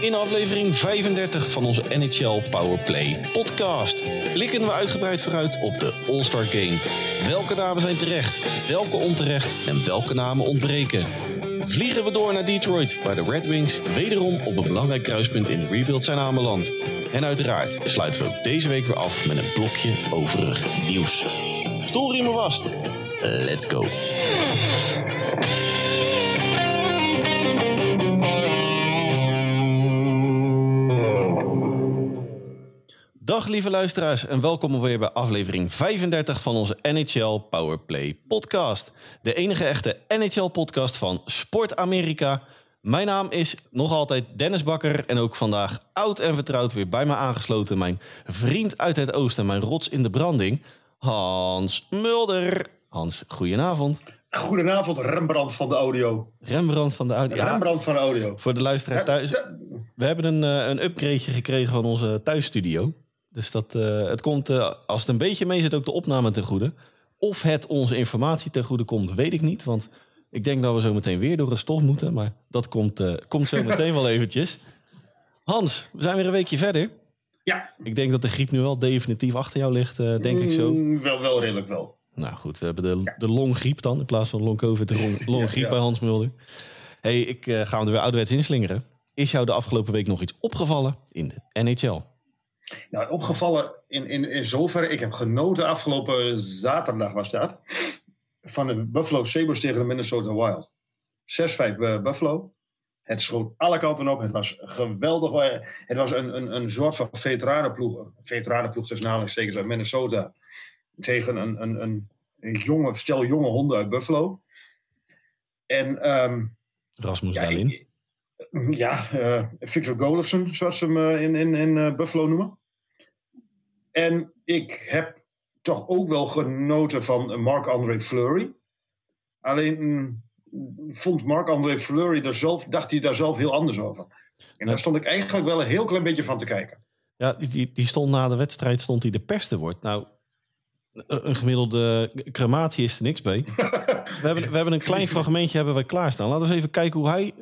In aflevering 35 van onze NHL Powerplay podcast blikken we uitgebreid vooruit op de All-Star Game. Welke namen zijn terecht, welke onterecht en welke namen ontbreken? Vliegen we door naar Detroit, waar de Red Wings wederom op een belangrijk kruispunt in de rebuild zijn aanbeland. En uiteraard sluiten we ook deze week weer af met een blokje overig nieuws. Stoelriemen vast. Let's go. Dag lieve luisteraars en welkom weer bij aflevering 35 van onze NHL Powerplay podcast. De enige echte NHL podcast van Sport Amerika. Mijn naam is nog altijd Dennis Bakker en ook vandaag oud en vertrouwd weer bij me aangesloten mijn vriend uit het oosten, mijn rots in de branding, Hans Mulder. Hans, goedenavond. Goedenavond, Rembrandt van de audio. Rembrandt van de audio. Ja, Rembrandt van de audio. voor de luisteraar thuis. We hebben een, eh, een upgradeje gekregen van onze thuisstudio. Dus dat, eh, het komt, eh, als het een beetje mee zit, ook de opname ten goede. Of het onze informatie ten goede komt, weet ik niet. Want ik denk dat we zo meteen weer door het stof moeten. Maar dat komt, eh, komt zo meteen wel eventjes. Hans, we zijn weer een weekje verder. Ja, Ik denk dat de griep nu wel definitief achter jou ligt, denk ik zo. Mm, wel, wel redelijk wel. Nou goed, we hebben de, de longgriep dan. In plaats van long-covid, de long- longgriep ja. bij Hans Mulder. hey, ik ga hem er weer ouderwets inslingeren. Is jou de afgelopen week nog iets opgevallen in de NHL? Nou, opgevallen in, in, in zoverre. Ik heb genoten afgelopen zaterdag was dat. Van de Buffalo Sabres tegen de Minnesota Wild. 6-5 eh, Buffalo. Het schoot alle kanten op. Het was geweldig. Het was een, een, een soort van veteranenploeg. Een veteranenploeg tussen aanhalingstekens uit Minnesota. Tegen een, een, een, een jonge, stel jonge honden uit Buffalo. En ehm, Rasmus Ja, ik- ja, eh, Victor Golofsen, zoals ze hem eh, in, in, in Buffalo noemen. En ik heb toch ook wel genoten van Marc-André Fleury. Alleen mm, vond Marc-André Fleury er zelf, dacht hij daar zelf heel anders over. En daar stond ik eigenlijk wel een heel klein beetje van te kijken. Ja, die- die, die stond na de wedstrijd stond hij de pers te woord. Nou, een een gemiddelde crematie is er niks bij. we, hebben, we hebben een klein fragmentje hebben we klaarstaan. Laten we eens even kijken hoe hij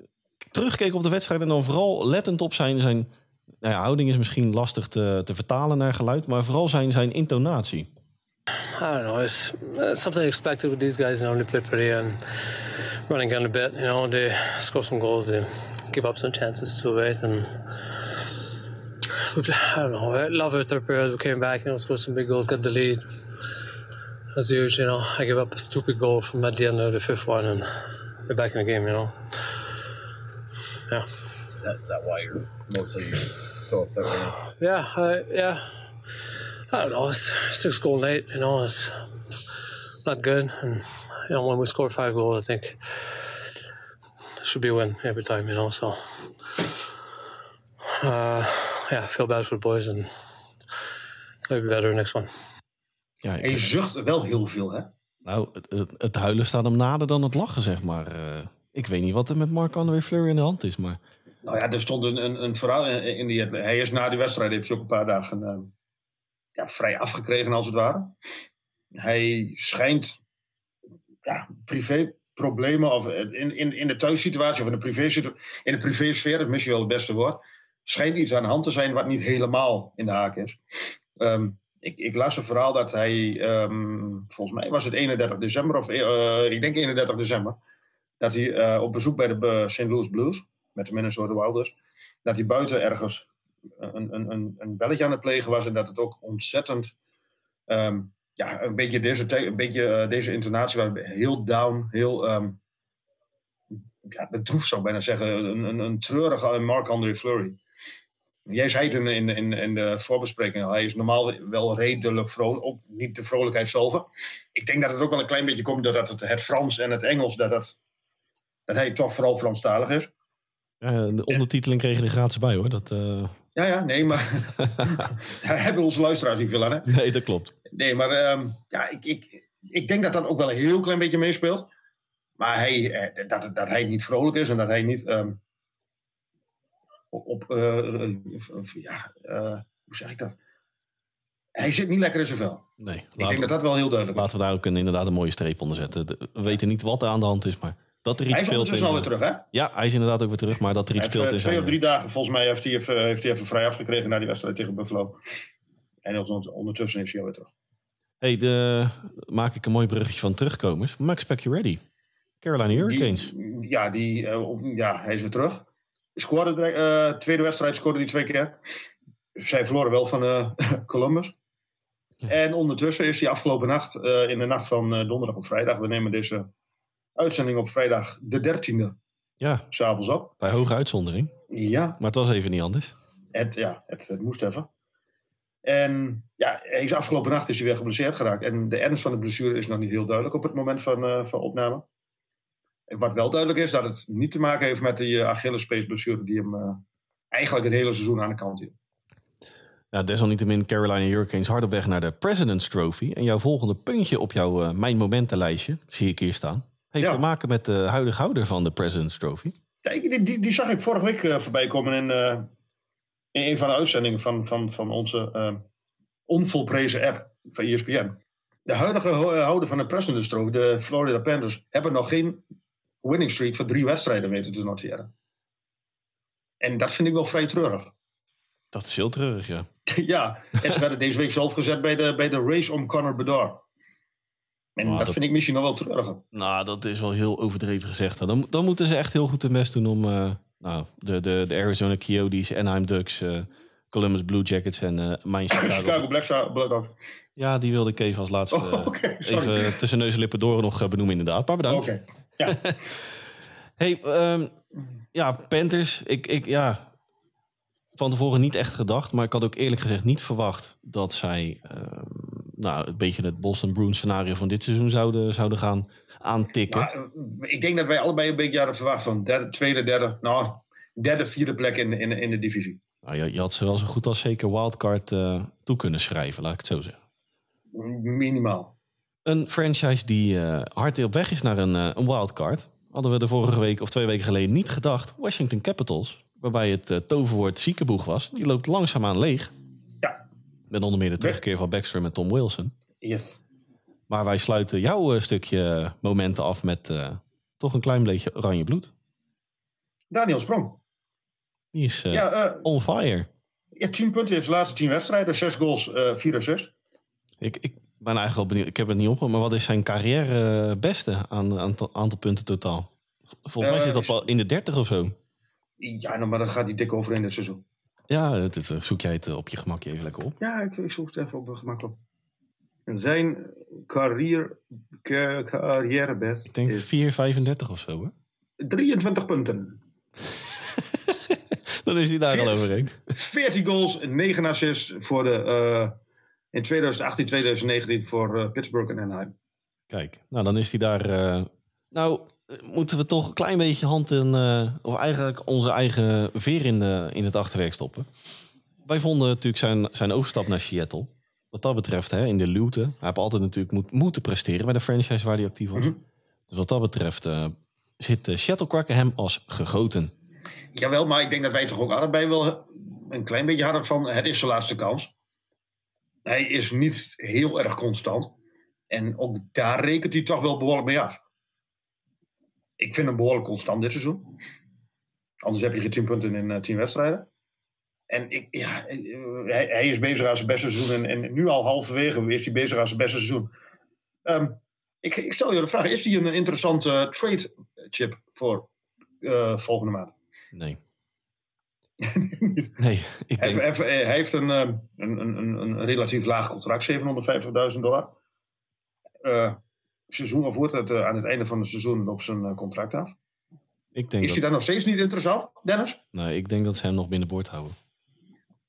terugkeek op de wedstrijd. En dan vooral lettend op zijn, zijn nou houding is misschien lastig te, te vertalen naar geluid. Maar vooral zijn, zijn intonatie. I don't know. It's, it's something expected with these guys. You know, they play pretty and running gun a bit. You know, they score some goals, they give up some chances to it, and I don't know. Love it. Third period, we came back. You know, scored some big goals, got the lead. As usual, you know, I give up a stupid goal from at the end of the fifth one, and we're back in the game. You know, yeah. Is that, is that why you're mostly so upset right now? Yeah, I, yeah. I don't know. It's six goal late. You know, it's not good. And you know, when we score five goals, I think it should be a win every time. You know, so uh, yeah, I feel bad for the boys, and maybe better next one. Ja, En je zucht wel heel veel, hè? nou, het, het, het huilen staat hem nader dan het lachen, zeg maar. Eh, ik weet niet wat er met Marc-André Fleury in de hand is, maar... Nou ja, er stond een, een, een verhaal in, die... Hij is na die wedstrijd, heeft hij ook een paar dagen eh, ja, vrij afgekregen als het ware. Hij schijnt ja, privé problemen of in, in, in de thuissituatie of in de, privé in de privésfeer, dat is misschien wel het beste woord, schijnt iets aan de hand te zijn wat niet helemaal in de haak is. Ehm, ik, ik las een verhaal dat hij, ehm, volgens mij was het 31 december, of eh, ik denk 31 december, dat hij eh, op bezoek bij de eh, St. Louis Blues, met de Minnesota Wilders, dat hij buiten ergens een, een, een, belletje aan het plegen was en dat het ook ontzettend, ehm, ja, een beetje deze, een beetje, eh, deze intonatie was heel down, heel ehm, ja, bedroefd zou ik bijna zeggen, een, een, een treurige Marc-André Fleury. Jij zei het in, in de voorbespreking al, hij is normaal wel redelijk vrolijk, ook niet de vrolijkheid zelf. Ik denk dat het ook wel een klein beetje komt doordat het, het Frans en het Engels, dat, dat, dat hij toch vooral Franstalig is. De ondertiteling kreeg je er gratis bij, hoor. Dat, eh, Ja, ja, nee, maar daar hebben onze luisteraars niet veel aan, hè? nee, dat klopt. Nee, maar ehm, ja, ik, ik, ik denk dat dat ook wel een heel klein beetje meespeelt. Maar hij, eh, dat, dat hij niet vrolijk is en dat hij niet ehm, op, op eh, ja, hoe zeg ik dat? Hij zit niet lekker in zijn vel. Nee, Ik laten, denk dat dat wel heel duidelijk is. laten we daar ook een, inderdaad een mooie streep onder zetten. We weten niet wat er aan de hand is, maar dat er iets Hij is speelt. ondertussen in- alweer terug, hè? Ja, hij is inderdaad ook weer terug, maar dat er Hij iets heeft, speelt eh, in twee of drie dagen, volgens mij, heeft hij even, heeft hij even vrij afgekregen na die wedstrijd tegen Buffalo. En onder- ondertussen is hij alweer terug. hey, de, maak ik een mooi bruggetje van terugkomers. Max Ready. Carolina Hurricanes. Die, ja, die, eh, ja, hij is weer terug. Scoorde direct, eh, tweede wedstrijd scoorde hij twee keer. Zij verloren wel van eh, Columbus. En ondertussen is hij afgelopen nacht, eh, in de nacht van eh, donderdag op vrijdag, we nemen deze uitzending op vrijdag de 13e, Ja, s'avonds op. bij hoge uitzondering. Ja, Maar het was even niet anders. het, ja het, het moest even. En ja, hij is afgelopen nacht is hij weer geblesseerd geraakt. En de ernst van de blessure is nog niet heel duidelijk op het moment van, eh, van opname. En wat wel duidelijk is, dat het niet te maken heeft met die uh, Achillespees blessure die hem eh, eigenlijk het hele seizoen aan de kant hield. Ja, desalniettemin Carolina Hurricanes hard op weg naar de President's Trophy. En jouw volgende puntje op jouw eh, Mijn Momentenlijstje, zie ik hier staan, heeft Ja. te maken met de huidige houder van de President's Trophy. Ja, die, die, die zag ik vorige week eh, voorbij komen in, eh, in een van de uitzendingen van, van, van onze eh, onvolprezen app van ESPN. De huidige ho- houder van de President's Trophy, de Florida Panthers, hebben nog geen winning streak van drie wedstrijden weten te noteren. En dat vind ik wel vrij treurig. Dat is heel treurig, ja. ja, en ze werden deze week zelf gezet bij de, bij de race om Conor Bedard. En dat, dat- vind ik misschien nog wel treuriger. Nou, dat is wel heel overdreven gezegd. Dan, dan moeten ze echt heel goed hun best doen om eh, nou, de, de, de Arizona Coyotes, Anaheim Ducks, eh, Columbus Blue Jackets en mijn Chicago. Blackhawks. Ja, die wilde ik even als laatste Oh, even tussen neus en lippen door nog benoemen inderdaad. Maar bedankt. Oké. Ja. Hey, ehm, ja, Panthers. Ik, ik, ja, van tevoren niet echt gedacht. Maar ik had ook eerlijk gezegd niet verwacht dat zij... ehm, nou, een beetje het Boston Bruins scenario van dit seizoen zouden, zouden gaan aantikken. Maar, eh, ik denk dat wij allebei een beetje hadden verwacht van derde, tweede, derde, nou, derde, vierde plek in, in, in de divisie. Nou, je, je had ze wel zo goed als zeker wildcard eh, toe kunnen schrijven, laat ik het zo zeggen. Minimaal. Een franchise die eh, hard op weg is naar een, een wildcard. Hadden we de vorige week of twee weken geleden niet gedacht. Washington Capitals, waarbij het toverwoord ziekenboeg was. Die loopt langzaamaan leeg. Met onder meer de terugkeer van Baxter en Tom Wilson. Yes. Maar wij sluiten jouw eh, stukje momenten af met eh, toch een klein beetje oranje bloed. Daniel Sprong. Die is eh, Ja, eh on fire. ja, 10 punten heeft de laatste 10 wedstrijden. 6 goals, 4 assists. Ik, ik ben eigenlijk wel benieuwd. Ik heb het niet opgehoord, maar wat is zijn carrière beste aan aantal, aantal punten totaal? Volgens mij zit dat wel in de 30 of zo. Ja, nou, maar dan gaat hij dik over in dit seizoen. Ja, het is, eh, zoek jij het eh, op je gemakje even lekker op. Ja, ik, ik zoek het even op mijn gemak op. En zijn carrière, car- carrièrebest Ik denk is 4,35 of zo. Hè? 23 punten. Dan is hij daar al Veer- overheen. 14 goals en 9 assists voor de, eh, in 2018, 2019 voor Pittsburgh en Anaheim. Kijk, nou dan is hij daar. eh, nou, moeten we toch een klein beetje hand in. eh, of eigenlijk onze eigen veer in, de, in het achterwerk stoppen. Wij vonden natuurlijk zijn, zijn overstap naar Seattle. Wat dat betreft, hè, in de luwte. Hij heeft altijd natuurlijk moet, moeten presteren bij de franchise waar hij actief was. Mhm. Dus wat dat betreft eh, zit uh, Seattle Kraken hem als gegoten. Jawel, maar ik denk dat wij toch ook allebei wel een klein beetje hadden van het is zijn laatste kans. Hij is niet heel erg constant. En ook daar rekent hij toch wel behoorlijk mee af. Ik vind hem behoorlijk constant dit seizoen. Anders heb je geen 10 punten in eh, 10 wedstrijden. En ik, ja, eh, hij, hij is bezig aan zijn beste seizoen. En, en nu al halverwege is hij bezig aan zijn beste seizoen. Ehm, ik, ik stel je de vraag: is hij een interessante trade chip voor eh, volgende maand? Nee. nee, ik Hij, heeft- hij, hij heeft een, ehm, een, een, een, een relatief laag contract, 750.000 dollar. Eh, seizoen of wordt het eh, aan het einde van het seizoen op zijn eh, contract af? Ik denk, Is dat, hij dan nog steeds niet interessant, Dennis? nee, ik denk dat ze hem nog binnenboord houden.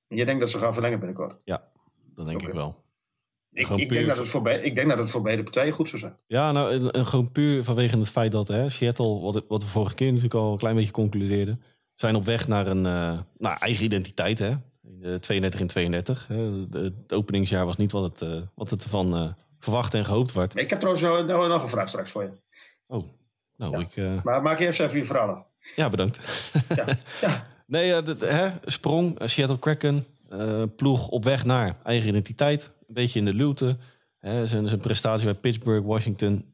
Je denkt dat ze gaan verlengen binnenkort. Dat denk ik wel. Ik, ik, denk dat het voor ik denk dat het voor beide partijen goed zou zijn. Ja, nou, en, gewoon puur vanwege het feit dat hè, Seattle, wat, wat we vorige keer natuurlijk al een klein beetje concludeerden, zijn op weg naar een eh, nou, eigen identiteit. Hè? In de 32 in 32. Hè? Het openingsjaar was niet wat het, wat het ervan verwacht en gehoopt werd. Ik heb trouwens nou, nou nog een vraag straks voor je. Oh, nou, Ja. ik... eh, Maar maak eerst even je verhaal af. ja, bedankt. Ja, ja. Nee, dit, hè, sprong, eh, Seattle Kraken, ploeg op weg naar eigen identiteit. Een beetje in de luwte. Hè, zijn, zijn prestatie bij Pittsburgh, Washington,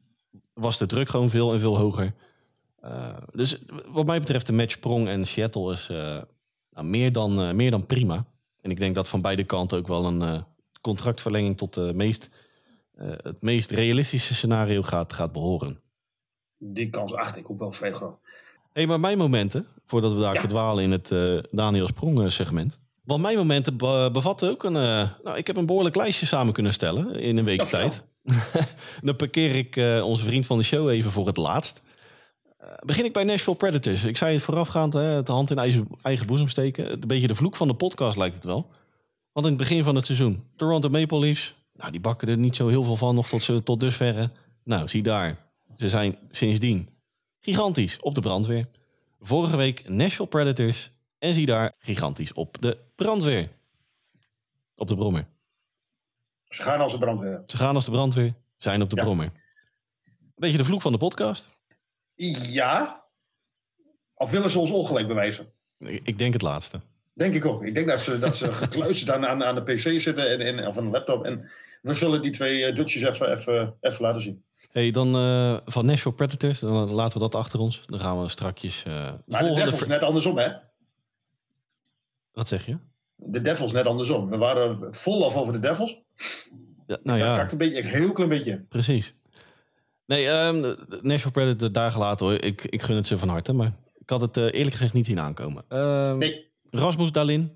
was de druk gewoon veel en veel hoger. Uh, dus wat mij betreft de match Prong en Seattle is uh, nou, meer, dan, uh, meer dan prima. En ik denk dat van beide kanten ook wel een contractverlenging tot de meest, het meest realistische scenario gaat, gaat behoren. Die kans acht ik ook wel vrij groot. hey, maar mijn momenten, voordat we daar ja. verdwalen in het Daniel Sprong segment. Want mijn momenten be bevatten ook een. nou, ik heb een behoorlijk lijstje samen kunnen stellen in een week tijd. Dan parkeer ik uh, onze vriend van de show even voor het laatst. Begin ik bij Nashville Predators. Ik zei het voorafgaand, hè, het hand in eigen, eigen boezem steken. Een beetje de vloek van de podcast lijkt het wel. Want in het begin van het seizoen, Toronto Maple Leafs. Nou, die bakken er niet zo heel veel van nog tot, tot dusverre. Nou, zie daar. Ze zijn sindsdien gigantisch op de brandweer. Vorige week Nashville Predators. En zie daar gigantisch op de brandweer. Op de brommer. Ze gaan als de brandweer. Ze gaan als de brandweer, zijn op de ja. brommer. Beetje de vloek van de podcast. Ja. Of willen ze ons ongelijk bewijzen? Ik, ik denk het laatste. Denk ik ook. Ik denk dat ze, dat ze gekluisterd aan, aan, aan de pc zitten en, en, of aan een laptop. En we zullen die twee uh, Dutchjes even, even, even laten zien. hey, dan uh, van Nashville Predators, dan laten we dat achter ons. Dan gaan we strakjes... Uh, maar de Devils net andersom, hè? Wat zeg je? De Devils net andersom. We waren vol af over de Devils. Ja, nou ja. Dat kakt een beetje, een heel klein beetje. Precies. Nee, um, Nashville Predator daar gelaten hoor. Ik, ik gun het ze van harte, maar ik had het uh, eerlijk gezegd niet zien aankomen. Um, nee. Rasmus Dalin.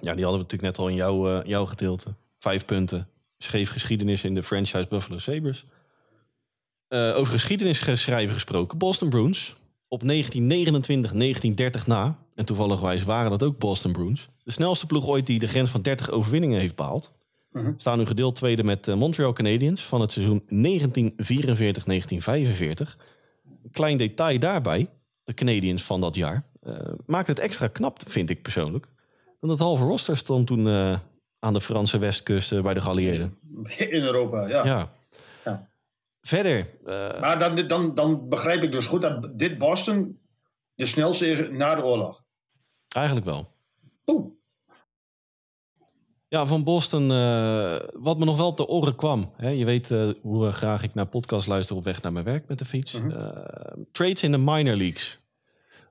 Ja, die hadden we natuurlijk net al in jouw, uh, jouw gedeelte. Vijf punten. Schreef geschiedenis in de franchise Buffalo Sabres. Uh, over geschiedenis schrijven gesproken. Boston Bruins. Op 1929, 1930 na. En toevallig waren dat ook Boston Bruins. De snelste ploeg ooit die de grens van 30 overwinningen heeft behaald. Uh -huh. Staan nu gedeeld tweede met uh, Montreal Canadiens van het seizoen 1944-1945. Een klein detail daarbij, de Canadiens van dat jaar, maakt het extra knap, vind ik persoonlijk. Want het halve roster stond toen uh, aan de Franse westkust bij de geallieerden. In Europa, ja. ja. ja. Verder. maar dan, dan, dan begrijp ik dus goed dat dit Boston de snelste is na de oorlog. Eigenlijk wel. Oeh. Ja, van Boston, uh, wat me nog wel te oren kwam. Hè, je weet uh, hoe graag ik naar podcast luister op weg naar mijn werk met de fiets. Uh -huh. trades in de minor leagues.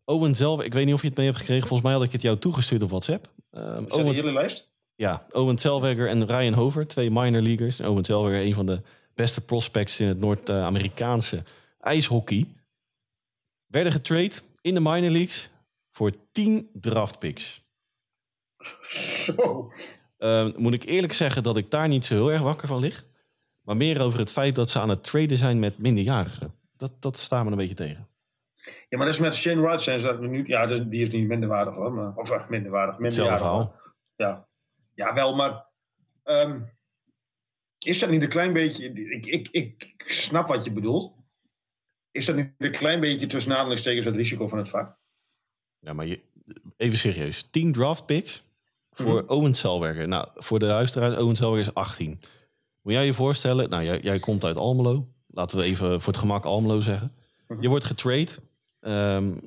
Owen zelf, ik weet niet of je het mee hebt gekregen. Volgens mij had ik het jou toegestuurd op WhatsApp. Um, is Owen, hele lijst? Ja, Owen Zellweger en Ryan Hover, twee minor leaguers. Owen Zellweger, een van de beste prospects in het Noord-Amerikaanse ijshockey. Werden getrade in de minor leagues voor 10 draft picks. Zo. Uh, moet ik eerlijk zeggen dat ik daar niet zo heel erg wakker van lig. Maar meer over het feit dat ze aan het traden zijn met minderjarigen. Dat, dat staat me een beetje tegen. Ja, maar dat is met Shane Wright zijn ze nu. Ja, die is niet minderwaardig hoor. Maar, of uh, minderwaardig. minderwaardig. Ja. ja, wel, maar. Um, is dat niet een klein beetje. Ik, ik, ik snap wat je bedoelt. Is dat niet een klein beetje tussen aanhalingstekens het risico van het vak? Ja, maar je, even serieus. 10 draft picks voor mm. Owen Zellweger. Nou, voor de luisteraars, Owen Zellweger is 18. Moet jij je voorstellen, nou, jij, jij komt uit Almelo. Laten we even voor het gemak Almelo zeggen. Mhm. Je wordt getrade um,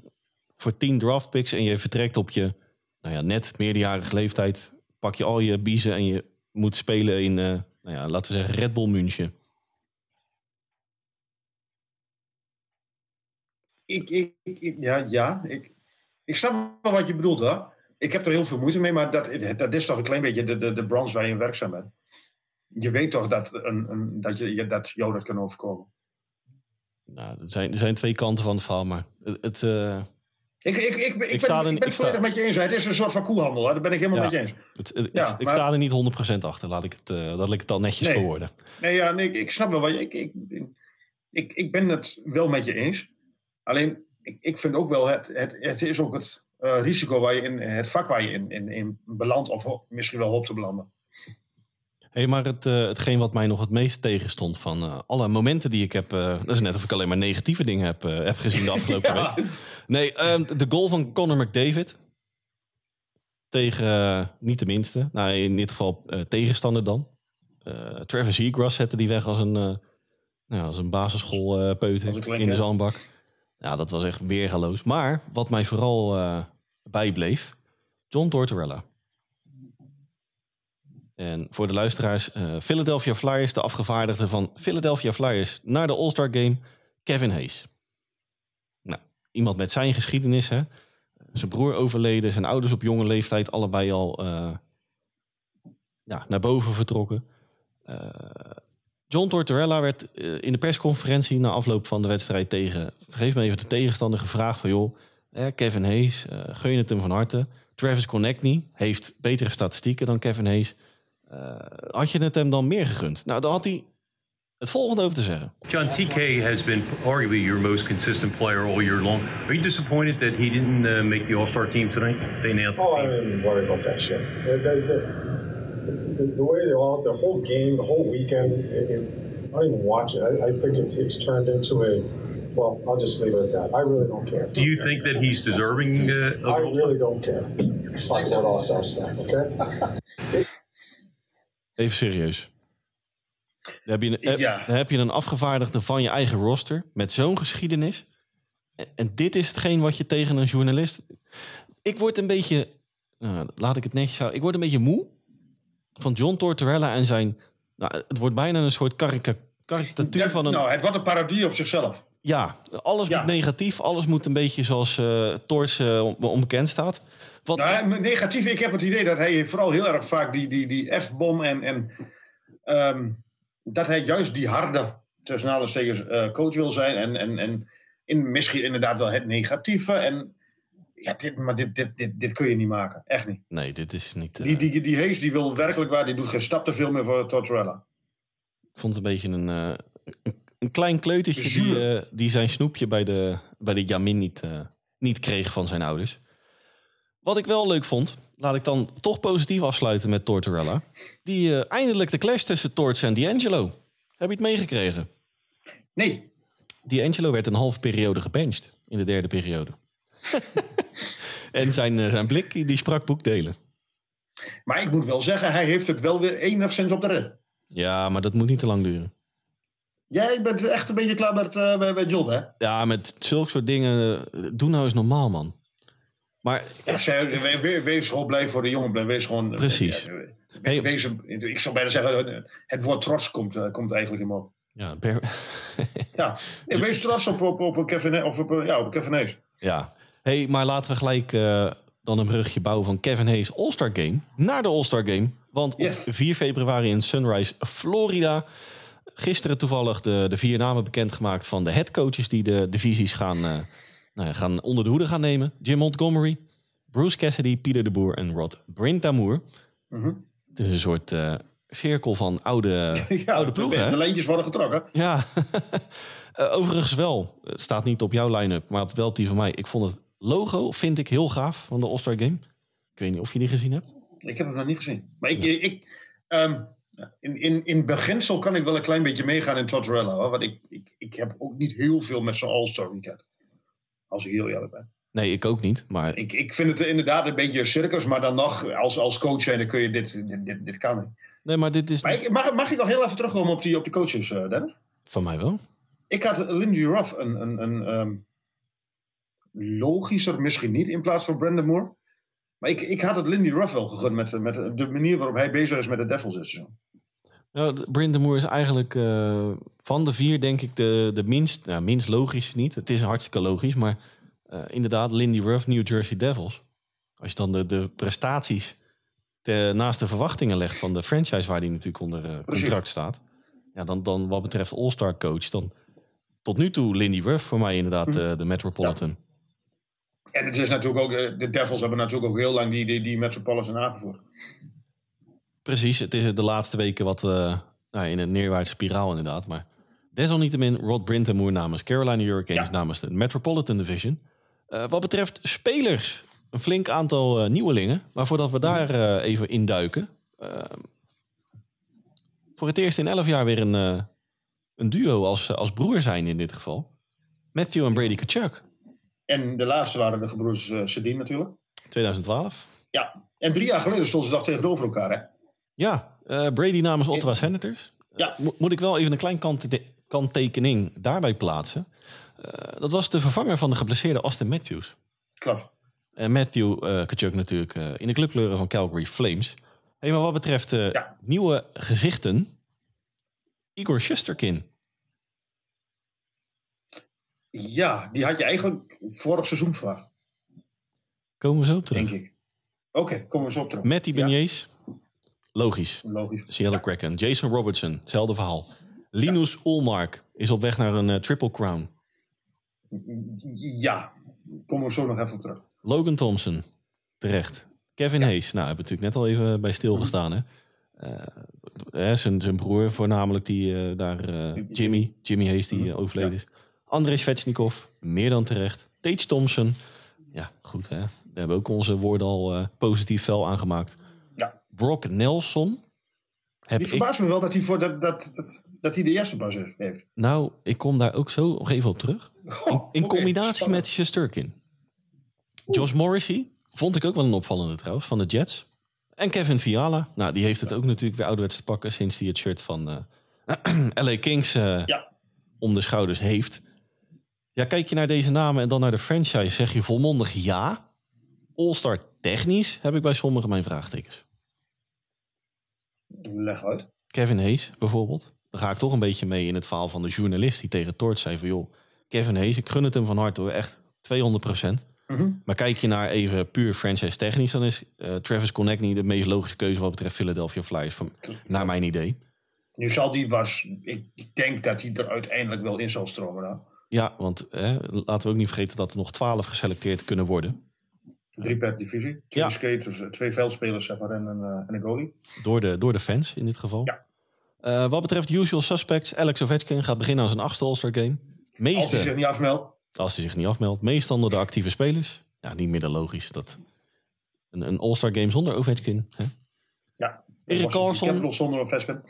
voor 10 draft picks en je vertrekt op je nou ja, net meerderjarige leeftijd. Pak je al je biezen en je moet spelen in, uh, nou ja, laten we zeggen, Red Bull München. Ik, ik, ik, ja, ja ik, ik snap wel wat je bedoelt hoor. Ik heb er heel veel moeite mee, maar dat, dat is toch een klein beetje de, de, de branche waar je in werkzaam bent. Je weet toch dat, een, een, dat, je, dat jou dat kan overkomen. Nou, er zijn, er zijn twee kanten van het verhaal, maar het... het uh... Ik, ik, ik, ik, ik, ben, ik ben het volledig met je eens. Het is een soort van koehandel. Hè? Daar ben ik helemaal ja, met je eens. Het, het, ja, ik, maar, sta er niet 100% achter. Laat ik het, uh, laat ik het al netjes nee, verwoorden. Nee, ja, nee, ik snap wel wat je... Ik, ik, ik, ik ben het wel met je eens. Alleen, ik, ik vind ook wel... Het, het, het is ook het uh, risico waar je in... Het vak waar je in, in, in belandt. Of ho, misschien wel hoopt te belanden. Hey, maar het, uh, hetgeen wat mij nog het meest tegenstond van uh, alle momenten die ik heb... Uh, dat is net of ik alleen maar negatieve dingen heb, heb gezien de afgelopen ja. week. Nee, um, de goal van Conor McDavid. Tegen, niet de minste, nou in dit geval tegenstander dan. Travis Seagrass zette die weg als een, nou, als een basisschoolpeuter in de zandbak. Ja, dat was echt weergaloos. Maar wat mij vooral bijbleef, John Tortorella. En voor de luisteraars, eh, Philadelphia Flyers, de afgevaardigde van Philadelphia Flyers naar de All-Star Game, Kevin Hayes. Nou, iemand met zijn geschiedenis, hè. Zijn broer overleden, zijn ouders op jonge leeftijd allebei al eh, ja, naar boven vertrokken. Eh, John Tortorella werd in de persconferentie na afloop van de wedstrijd tegen, vergeef me even de tegenstander, gevraagd van joh, Kevin Hayes, eh gun het hem van harte. Travis Connectney heeft betere statistieken dan Kevin Hayes. Eh, had je het hem dan meer gegund? Nou, daar had hij het volgende over te zeggen. John, TK has been arguably your most consistent player all year long. Are you disappointed that he didn't uh, make the All Star team tonight? They announced the Oh, I didn't worry about that shit. The, the, the, the, the way they all, the whole game, the whole weekend, it, it, I don't even watch it. I, I think it's it's turned into a, well, I'll just leave it at that. I really don't care. Do you think that he's deserving uh, of I really don't care. Talk about all star stuff, okay? Even serieus. Dan heb, je, een- Ja. dan heb je een afgevaardigde van je eigen roster met zo'n geschiedenis. En, dit is hetgeen wat je tegen een journalist. Ik word een beetje. nou, laat ik het netjes houden. Ik word een beetje moe van John Tortorella en zijn. Nou, het wordt bijna een soort karika- karikatuur van een. Nou, het wordt een parodie op zichzelf. Ja, alles Ja. moet negatief. Alles moet een beetje zoals eh Tors eh, on- onbekend staat. Wat, Nou, hè, negatief, ik heb het idee dat hij vooral heel erg vaak die, die, die F-bom en, en ehm, dat hij juist die harde, tussen aanhalingstekens, eh coach wil zijn. En, en, en in, misschien inderdaad wel het negatieve. En, ja, dit, maar dit, dit, dit, dit kun je niet maken. Echt niet. nee, dit is niet. eh, Die, die, die Hayes die wil werkelijk waar, die doet geen stap te veel meer voor Tortorella. Ik vond het een beetje een, eh, een, klein kleutertje die, eh, die zijn snoepje bij de, bij de Jamin niet, eh, niet kreeg van zijn ouders. Wat ik wel leuk vond, laat ik dan toch positief afsluiten met Tortorella. Die eindelijk de clash tussen Torts en D'Angelo. Heb je het meegekregen? Nee, D'Angelo werd een halve periode gebenched in de derde periode. en zijn, zijn blik die sprak boekdelen. maar ik moet wel zeggen, hij heeft het wel weer enigszins op de red. Ja, maar dat moet niet te lang duren. Jij bent echt een beetje klaar met, eh, met, met John, hè? Ja, met zulke soort dingen, eh, doe nou eens normaal, man. Maar Ja, wees gewoon blij voor de jongen. Wees gewoon, Precies. ja, wees, ik zou bijna zeggen, het woord trots komt, eh, komt eigenlijk in me op. ja, Ber- Ja, wees trots op, op, op Kevin, of op, ja, op Kevin Hayes. Ja, hey, maar laten we gelijk eh, dan een brugje bouwen van Kevin Hayes All-Star Game naar de All-Star Game. Want Yes. op 4 februari in Sunrise, Florida. Gisteren toevallig de, de vier namen bekendgemaakt van de headcoaches die de divisies gaan, eh, nou ja, gaan onder de hoede gaan nemen. Jim Montgomery, Bruce Cassidy, Pieter de Boer en Rod Brintamoer. Mhm. Het is een soort eh, cirkel van oude, Ja, oude de, ploegen. de lijntjes worden getrokken. Ja, Eh, overigens wel. Het staat niet op jouw line-up, maar op wel die van mij. Ik vond het logo, vind ik heel gaaf van de All-Star Game. Ik weet niet of je die gezien hebt. Ik heb het nog niet gezien. Maar ik, ik, ehm, in, in, in beginsel kan ik wel een klein beetje meegaan in Tortorella. Hoor, want ik, ik, ik heb ook niet heel veel met zo'n All-Star weekend. Als ik heel eerlijk ben. Nee, ik ook niet. Maar Ik, ik vind het inderdaad een beetje circus, maar dan nog, als, als coach zijn, dan kun je dit, dit, dit, dit kan niet. nee, maar dit is Maar ik, mag, mag ik nog heel even terugkomen op die, op die coaches, eh, Dennis? van mij wel. Ik had Lindy Ruff een, een, een ehm, logischer, misschien niet, in plaats van Brandon Moore. Maar ik, ik had het Lindy Ruff wel gegund met, met de manier waarop hij bezig is met de Devils dit seizoen. Nou, Brendan Moore is eigenlijk eh, van de vier denk ik de, de minst, nou, minst logisch niet. Het is hartstikke logisch, maar eh, inderdaad Lindy Ruff, New Jersey Devils. Als je dan de, de prestaties te- naast de verwachtingen legt van de franchise waar die natuurlijk onder eh, contract staat. Ja, dan, dan wat betreft All-Star coach, dan tot nu toe Lindy Ruff voor mij inderdaad Mhm. de Metropolitan. En het is natuurlijk ook, eh, de Devils hebben natuurlijk ook heel lang die, die, die Metropolitan aangevoerd. Precies, het is de laatste weken wat eh, nou, in een neerwaartse spiraal inderdaad. Maar desalniettemin Rod Brintamoer namens Carolina Hurricanes Ja. namens de Metropolitan Division. Eh, wat betreft spelers, een flink aantal nieuwelingen. Maar voordat we daar even induiken. eh, voor het eerst in elf jaar weer een, een duo als, als broer zijn in dit geval. Matthew en Brady Kachuk, En de laatste waren de gebroeders eh Sedin natuurlijk. 2012. Ja, en drie jaar geleden stonden ze dag tegenover elkaar. Hè? Ja, eh, Brady namens Ottawa Senators. Ja. Mo- moet ik wel even een klein kant kanttekening daarbij plaatsen. Eh, dat was de vervanger van de geblesseerde Austin Matthews. Klopt. En Matthew uh, Kachuk natuurlijk eh, in de clubkleuren van Calgary Flames. Hey, maar wat betreft eh, Ja. nieuwe gezichten, Igor Shusterkin. Ja, die had je eigenlijk vorig seizoen verwacht, Komen we zo op terug. denk ik. Oké, komen we zo op terug. Met die Ja, logisch. logisch. Seattle Kraken. Jason Robertson, hetzelfde verhaal. Linus Ulmark is op weg naar een eh, Triple Crown. Ja, komen we zo nog even op terug. Logan Thompson, terecht. Kevin Hayes, nou, hebben we natuurlijk net al even bij stilgestaan. Hè? Eh, hè, zijn, zijn broer voornamelijk, die eh, daar, eh, Jimmy, Jimmy Hayes, die eh, overleden is. André Svechnikov, meer dan terecht. Tage Thompson, ja, goed hè. Daar hebben we ook onze woorden al eh, positief fel aangemaakt. Ja. Brock Nelson, heb Die ik, verbaast me wel dat hij, voor dat, dat, dat, dat hij de eerste is- heeft. nou, ik kom daar ook zo nog even op terug. Oh, In combinatie spannend. met Shesterkin. Josh Morrissey vond ik ook wel een opvallende trouwens, van de Jets. En Kevin Fiala. Nou, die heeft het ook natuurlijk weer ouderwets te pakken sinds hij het shirt van eh, LA Kings eh, Ja. om de schouders heeft. Ja, kijk je naar deze namen en dan naar de franchise, zeg je volmondig ja. All-star technisch heb ik bij sommigen mijn vraagtekens. Leg uit. Kevin Hayes bijvoorbeeld. Dan ga ik toch een beetje mee in het verhaal van de journalist die tegen Torts zei van... joh, Kevin Hayes, ik gun het hem van harte hoor, echt 200 Mhm. Maar kijk je naar even puur franchise technisch... dan is eh, Travis Connectney de meest logische keuze wat betreft Philadelphia Flyers. Van, naar mijn idee. Nu zal die was, ik denk dat hij er uiteindelijk wel in zal stromen. Nou. Ja, want hè, laten we ook niet vergeten dat er nog 12 geselecteerd kunnen worden. Drie per divisie. Twee Ja. skaters, eh, twee veldspelers zeg maar, en, een, eh, en een goalie. Door de, door de fans in dit geval. Ja. Eh, wat betreft usual suspects, Alex Ovechkin gaat beginnen aan zijn achtste All-Star game. Als Meeste, hij zich niet afmeldt. als hij zich niet afmeldt, meestal onder de actieve spelers. Ja, niet meer dan logisch. Dat een, een All-Star game zonder Ovechkin. Hè? Ja. Erik Washington Carlson. Capitals zonder Ovechkin.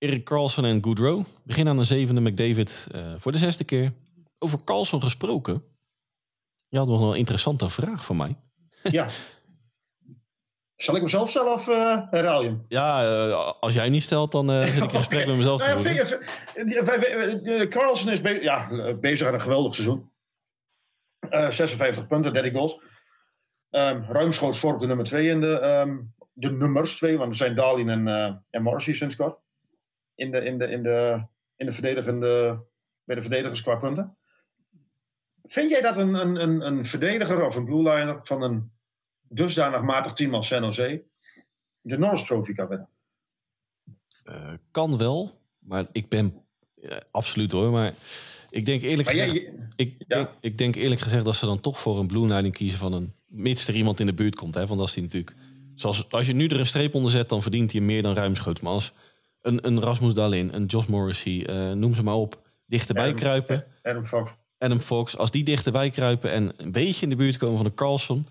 Erik Carlson en Goodrow beginnen aan de zevende McDavid eh, voor de zesde keer. Over Carlson gesproken. Je had nog wel een interessante vraag voor mij. Ja. Zal ik hem zelf stellen of eh herhaal je hem? Ja, eh, als jij niet stelt, dan eh, zit ik in gesprek met mezelf Nou ja, vind eh, Carlson is be- ja, eh, bezig aan een geweldig seizoen. Eh, 56 punten, 30 goals. Ehm ruimschoots vormt de nummer 2 in de, ehm, de nummers 2, want er zijn Darlin en, eh en Morrissey sinds kort. In de, in de, in de, in de verdedigende, bij de verdedigers qua punten. Vind jij dat een, een, een, een verdediger of een blue liner van een dusdanig matig team als San Jose de Norris Trophy kan winnen? Eh, kan wel, maar ik ben absoluut hoor. Maar ik denk eerlijk Maar gezegd, ik, Ja. denk, ik denk eerlijk gezegd dat ze dan toch voor een blue lining kiezen van een mits er iemand in de buurt komt. Hè? Want als die natuurlijk, zoals als je nu er een streep onder zet, dan verdient hij meer dan ruimschoots. Maar als een, een Rasmus Dalin, een Josh Morrissey, eh, noem ze maar op, dichterbij Adam- kruipen. Adam Fox. Adam Fox, als die dichterbij kruipen en een beetje in de buurt komen van de Carlson,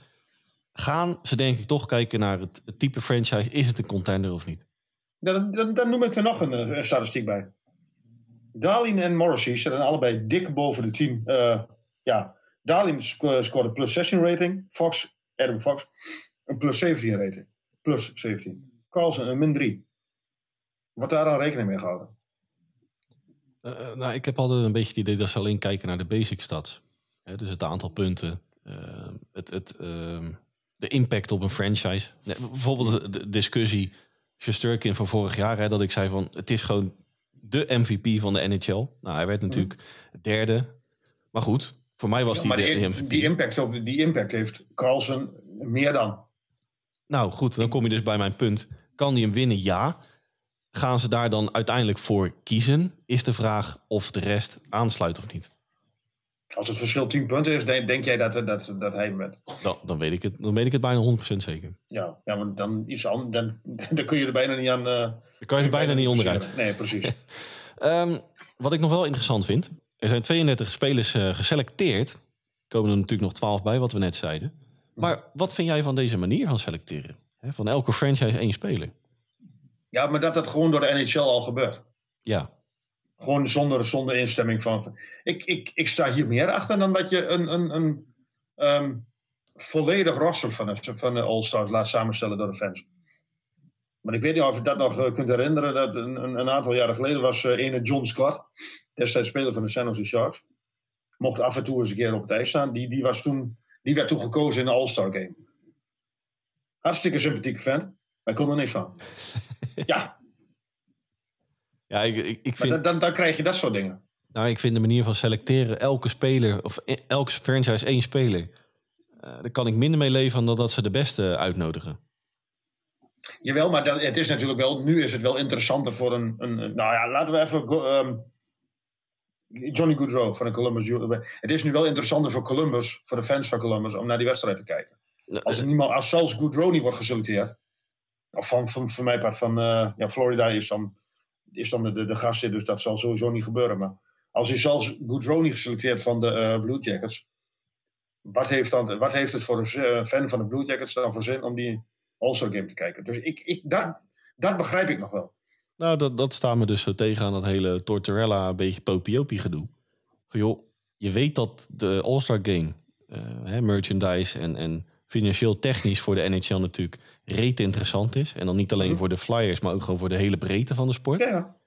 gaan ze denk ik toch kijken naar het, het type franchise. Is het een contender of niet? Dan, dan, dan noem ik er nog een, eh, een statistiek bij. Dalin en Morrissey zitten allebei dik boven de team. eh, ja, Dalin sc- scoorde plus 16 rating. Fox, Adam Fox, een plus 17 rating. Plus 17. Carlson een min 3. Wordt daar dan rekening mee gehouden? Eh, eh, nou, ik heb altijd een beetje het idee dat ze alleen kijken naar de basic stats. Hè, dus het aantal punten, eh, het, het, ehm, de impact op een franchise. Nee, bijvoorbeeld de, discussie Shesterkin van vorig jaar, hè, dat ik zei van het is gewoon de MVP van de NHL. Nou, hij werd natuurlijk derde. Maar goed, voor mij was Ja, hij maar de die, MVP. die, impact op, de- die impact heeft Carlson meer dan. Nou goed, dan kom je dus bij mijn punt. Kan hij hem winnen? Ja. Gaan ze daar dan uiteindelijk voor kiezen? Is de vraag of de rest aansluit of niet. Als het verschil 10 punten is, denk, jij dat, dat, dat hij met. Dan, dan, weet ik het, dan weet ik het bijna 100% zeker. Ja, ja maar dan, iets anders, dan, dan kun je er bijna niet aan. eh, Dan kan je er bijna niet onderuit. Nee, precies. Ehm, wat ik nog wel interessant vind. Er zijn 32 spelers eh, geselecteerd. Er komen er natuurlijk nog 12 bij, wat we net zeiden. Maar wat vind jij van deze manier van selecteren? Van elke franchise één speler. Ja, maar dat dat gewoon door de NHL al gebeurt. Ja, Gewoon zonder, zonder instemming van. Ik, ik, ik sta hier meer achter dan dat je een, een, een ehm, volledig roster van de, van de All-Stars laat samenstellen door de fans. Maar ik weet niet of je dat nog eh, kunt herinneren. Dat een, een, aantal jaren geleden was eh ene John Scott, destijds speler van de San Jose Sharks. Mocht af en toe eens een keer op het ijs staan. Die, die, was toen, die werd toen gekozen in de All-Star Game. Hartstikke sympathieke vent. Wij konden er niks van. ja, Ja, ik, ik, ik vind, dan, dan, dan krijg je dat soort dingen. nou, ik vind de manier van selecteren elke speler, of e- elke franchise één speler. eh, daar kan ik minder mee leven dan dat ze de beste uitnodigen. Jawel, maar dat, het is natuurlijk wel, nu is het wel interessanter voor een, een nou ja, laten we even, ehm, Johnny Goodrow van de Columbus. Het is nu wel interessanter voor Columbus, voor de fans van Columbus, om naar die wedstrijd te kijken. Als, er niemand, als zelfs Goodrow niet wordt geselecteerd, of van, van, van mijn part van, eh, ja, Florida is dan, is dan de, de, dus dat zal sowieso niet gebeuren. Maar als hij zelfs Goodrow niet geselecteerd van de eh, Blue Jackets, wat heeft, dan, wat heeft het voor een eh, fan van de Blue Jackets dan voor zin om die All-Star Game te kijken? Dus ik, ik, dat, dat begrijp ik nog wel. Nou, dat, dat staan me dus tegen aan dat hele Tortorella een beetje popiopie gedoe. Van joh, je weet dat de All-Star Game, hè, merchandise en, en financieel technisch voor de NHL natuurlijk reet interessant is. En dan niet alleen Mhm. voor de Flyers, maar ook gewoon voor de hele breedte van de sport. Ja.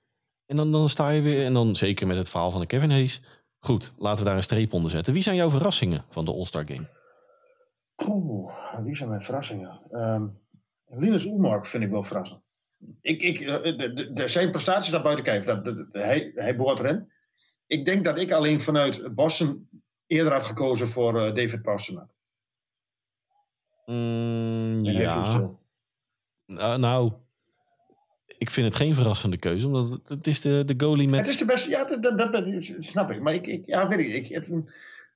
En dan, dan sta je weer, en dan zeker met het verhaal van de Kevin Hayes. Goed, laten we daar een streep onder zetten. Wie zijn jouw verrassingen van de All-Star Game? Oeh, wie zijn mijn verrassingen? Ehm Linus Ulmark vind ik wel verrassend. Ik, ik, eh, de, de- zijn prestaties daar buiten kijf. Dat, dat- hij, hij behoort erin. Ik denk dat ik alleen vanuit Boston eerder had gekozen voor eh, David Pasternak. Mm, ja, nou, nou, ik vind het geen verrassende keuze, omdat het, het is de, de goalie met... Het is de beste, ja, dat, dat, dat snap ik. Maar ik, ik ja, weet ik. ik het,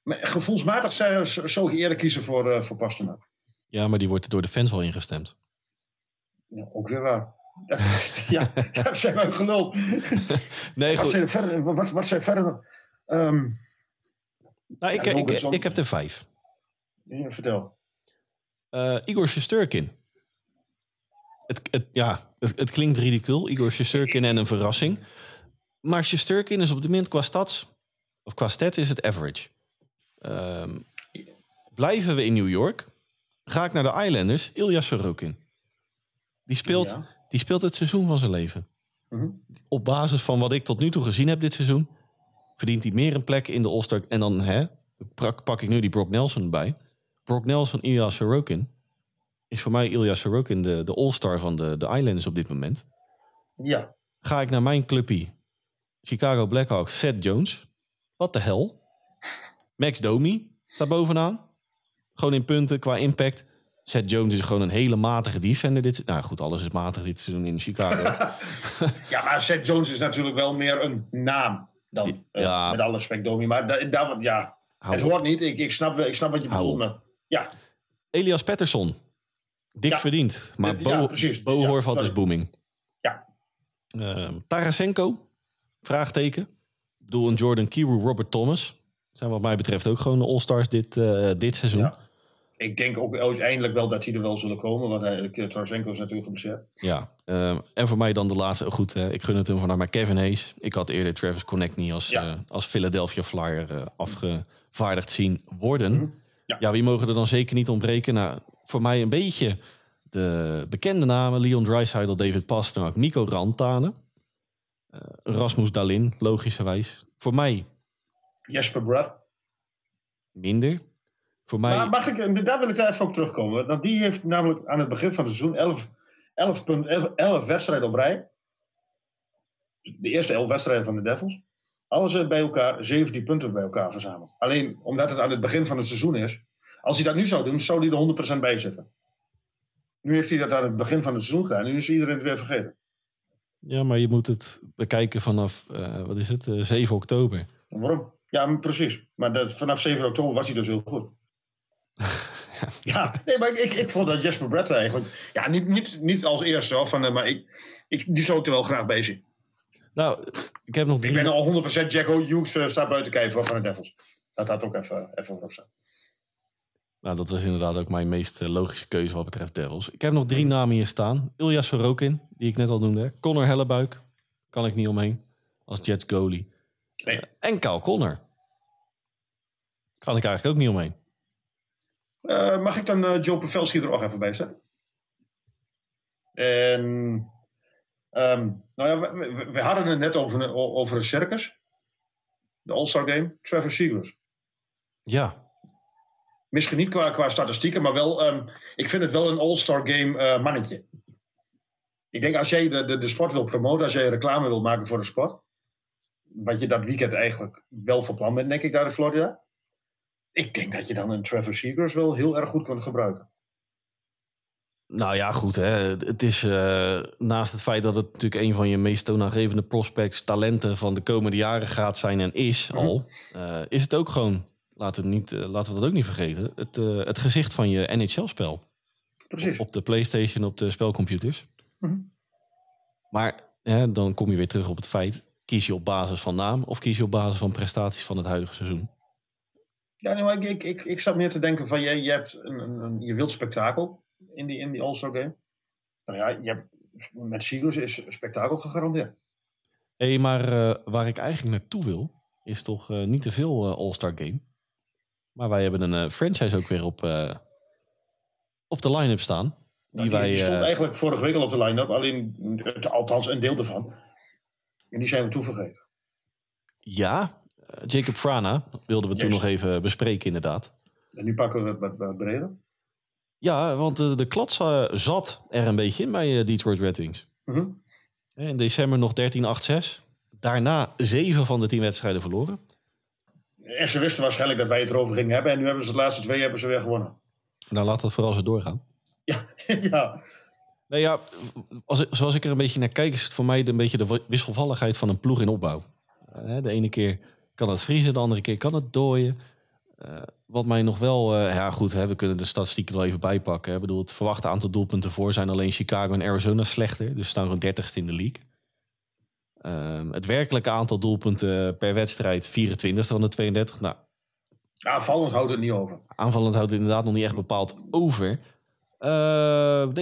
gevoelsmatig zou, zou je eerder kiezen voor, eh voor Pasternak. Ja, maar die wordt door de fans wel ingestemd. Ja, ook weer waar. ja, dat zijn we geluld. Nee, Wat zijn er verder? Wat, wat zijn verder? Ehm, Nou, ik, Ja, ik, Robertson. ik heb er vijf. ja, vertel. Eh, Igor Shesterkin. Het, het, ja, het, het klinkt ridicuul. Igor Shesterkin en een verrassing. Maar Shesterkin is op dit moment qua stats... Of qua stats is het average. Ehm, blijven we in New York? Ga ik naar de Islanders? Ilya Sorokin. Die speelt, Ja. die speelt het seizoen van zijn leven. Mhm. Op basis van wat ik tot nu toe gezien heb dit seizoen... verdient hij meer een plek in de All-Star. En dan hè, pak, pak ik nu die Brock Nelson erbij. Brock Nelson, Ilya Sorokin. Is voor mij Ilya Sorokin de, de All-Star van de, de Islanders op dit moment. Ja. Ga ik naar mijn clubpie. Chicago Blackhawks, Seth Jones. Wat de hel? Max Domi staat bovenaan. Gewoon in punten qua impact. Seth Jones is gewoon een hele matige defender. Dit, nou goed, alles is matig dit seizoen in Chicago. ja, maar Seth Jones is natuurlijk wel meer een naam dan. eh, Ja. met alle respect, Domi. Maar da, da- ja, het op. hoort niet. Ik, ik, snap, wel- ik snap wat je bedoelt. Ja, Elias Pettersson. Dik Ja. verdiend. Maar Ja, Bo, precies. Bo Ja, Horvat sorry. is booming. Ja. Ehm, Tarasenko. Vraagteken. Ik bedoel, een Jordan Kiro, Robert Thomas. Zijn wat mij betreft ook gewoon de All-Stars dit, eh, dit seizoen. Ik denk ook uiteindelijk wel dat die er wel zullen komen. Want eh, Tarasenko is natuurlijk geblesseerd. Ja, ehm, en voor mij dan de laatste. Goed, eh, ik gun het hem vanaf maar Kevin Hayes. Ik had eerder Travis Connectney als, Ja. eh, als Philadelphia Flyer afgevaardigd zien worden. Mhm. Ja. Ja. wie mogen er dan zeker niet ontbreken? Nou, voor mij een beetje de bekende namen. Leon Draisaitl, David Pastrnak, Nico Rantanen. eh, Rasmus Dalin, logischerwijs. Voor mij Jesper Brad. minder. Voor mij... Maar mag ik, daar wil ik daar even op terugkomen. Want die heeft namelijk aan het begin van het seizoen 11, 11, punt, 11, 11 wedstrijden op rij. De eerste 11 wedstrijden van de Devils. Alles eh, bij elkaar, 17 punten bij elkaar verzameld. Alleen omdat het aan het begin van het seizoen is. Als hij dat nu zou doen, zou hij er 100% bij zitten. Nu heeft hij dat aan het begin van het seizoen gedaan. Nu is iedereen het weer vergeten. Ja, maar je moet het bekijken vanaf, eh, wat is het, eh, 7 oktober. Waarom? Ja, precies. Maar dat, vanaf 7 oktober was hij dus heel goed. ja, nee, maar ik, ik, ik vond dat Jesper Brett eigenlijk... Ja, niet, niet, niet als eerste, hoor, van, eh, maar ik, ik, die zou ik er wel graag bij zien. Nou, ik heb nog Ik drie... ben al 100% Jacko Hughes eh, staat buiten kijken voor van de Devils. Dat had ook even, even staan. Nou, dat was inderdaad ook mijn meest eh, logische keuze wat betreft Devils. Ik heb nog drie namen hier staan. Ilya Sorokin, die ik net al noemde. Connor Hellebuik, kan ik niet omheen. Als Jets goalie. Nee. En Kyle Connor. Kan ik eigenlijk ook niet omheen. Eh, mag ik dan eh, Joe Pavelski er ook even bij zetten? En... ehm, nou ja, we, we- we hadden het net over, een- over een circus. De All-Star Game. Trevor Seagrass. Ja, Misschien niet qua, qua statistieken, maar wel... ehm, ik vind het wel een All-Star Game eh, mannetje. Ik denk als jij de, de, de sport wil promoten, als jij reclame wil maken voor de sport, wat je dat weekend eigenlijk wel van plan bent, denk ik, daar in Florida. Ik denk dat je dan een Trevor Seegers wel heel erg goed kunt gebruiken. Nou ja, goed. Hè. Het is uh, naast het feit dat het natuurlijk een van je meest toonaangevende prospects, talenten van de komende jaren gaat zijn en is Mhm. al, uh, is het ook gewoon, laten we, niet, uh, laten we dat ook niet vergeten, het, het gezicht van je NHL-spel. Precies. Op de PlayStation, op de spelcomputers. Mhm. Maar hè, dan kom je weer terug op het feit, kies je op basis van naam of kies je op basis van prestaties van het huidige seizoen? Ja, nee, maar ik, ik, ik, ik zat meer te denken van, je, je, hebt een, een, een, je wilt spektakel in die, in die All-Star Game. Nou ja, je hebt, met Seagulls is spektakel gegarandeerd. Hé, hey, maar uh, waar ik eigenlijk naartoe wil, is toch uh, niet te veel uh, All-Star Game. Maar wij hebben een franchise ook weer op, op de line-up staan. Die, die, wij, die stond eigenlijk vorige week al op de line-up, alleen althans een deel ervan. En die zijn we toevergeten. Ja, Jacob Frana wilden we Juist. toen nog even bespreken inderdaad. En nu pakken we het wat, wat breder. Ja, want de, de klats zat er een beetje in bij uh, Detroit Red Wings. Mm -hmm. In december nog 13-8-6. Daarna zeven van de tien wedstrijden verloren. En ze wisten waarschijnlijk dat wij het erover gingen hebben. En nu hebben ze de laatste twee hebben ze weer gewonnen. Nou, laat dat vooral zo doorgaan. Ja, ja. Nou ja, als, zoals ik er een beetje naar kijk, is het voor mij een beetje de wisselvalligheid van een ploeg in opbouw. De ene keer kan het vriezen, de andere keer kan het dooien. Wat mij nog wel, uh, ja goed, hè, we kunnen de statistieken er wel even bijpakken. Ik bedoel, het verwachte aantal doelpunten voor zijn alleen Chicago en Arizona slechter. Dus staan gewoon 30ste in de league. Uh, het werkelijke aantal doelpunten per wedstrijd 24 van de 32. Nou, aanvallend houdt het niet over. Aanvallend houdt het inderdaad nog niet echt bepaald over. Uh,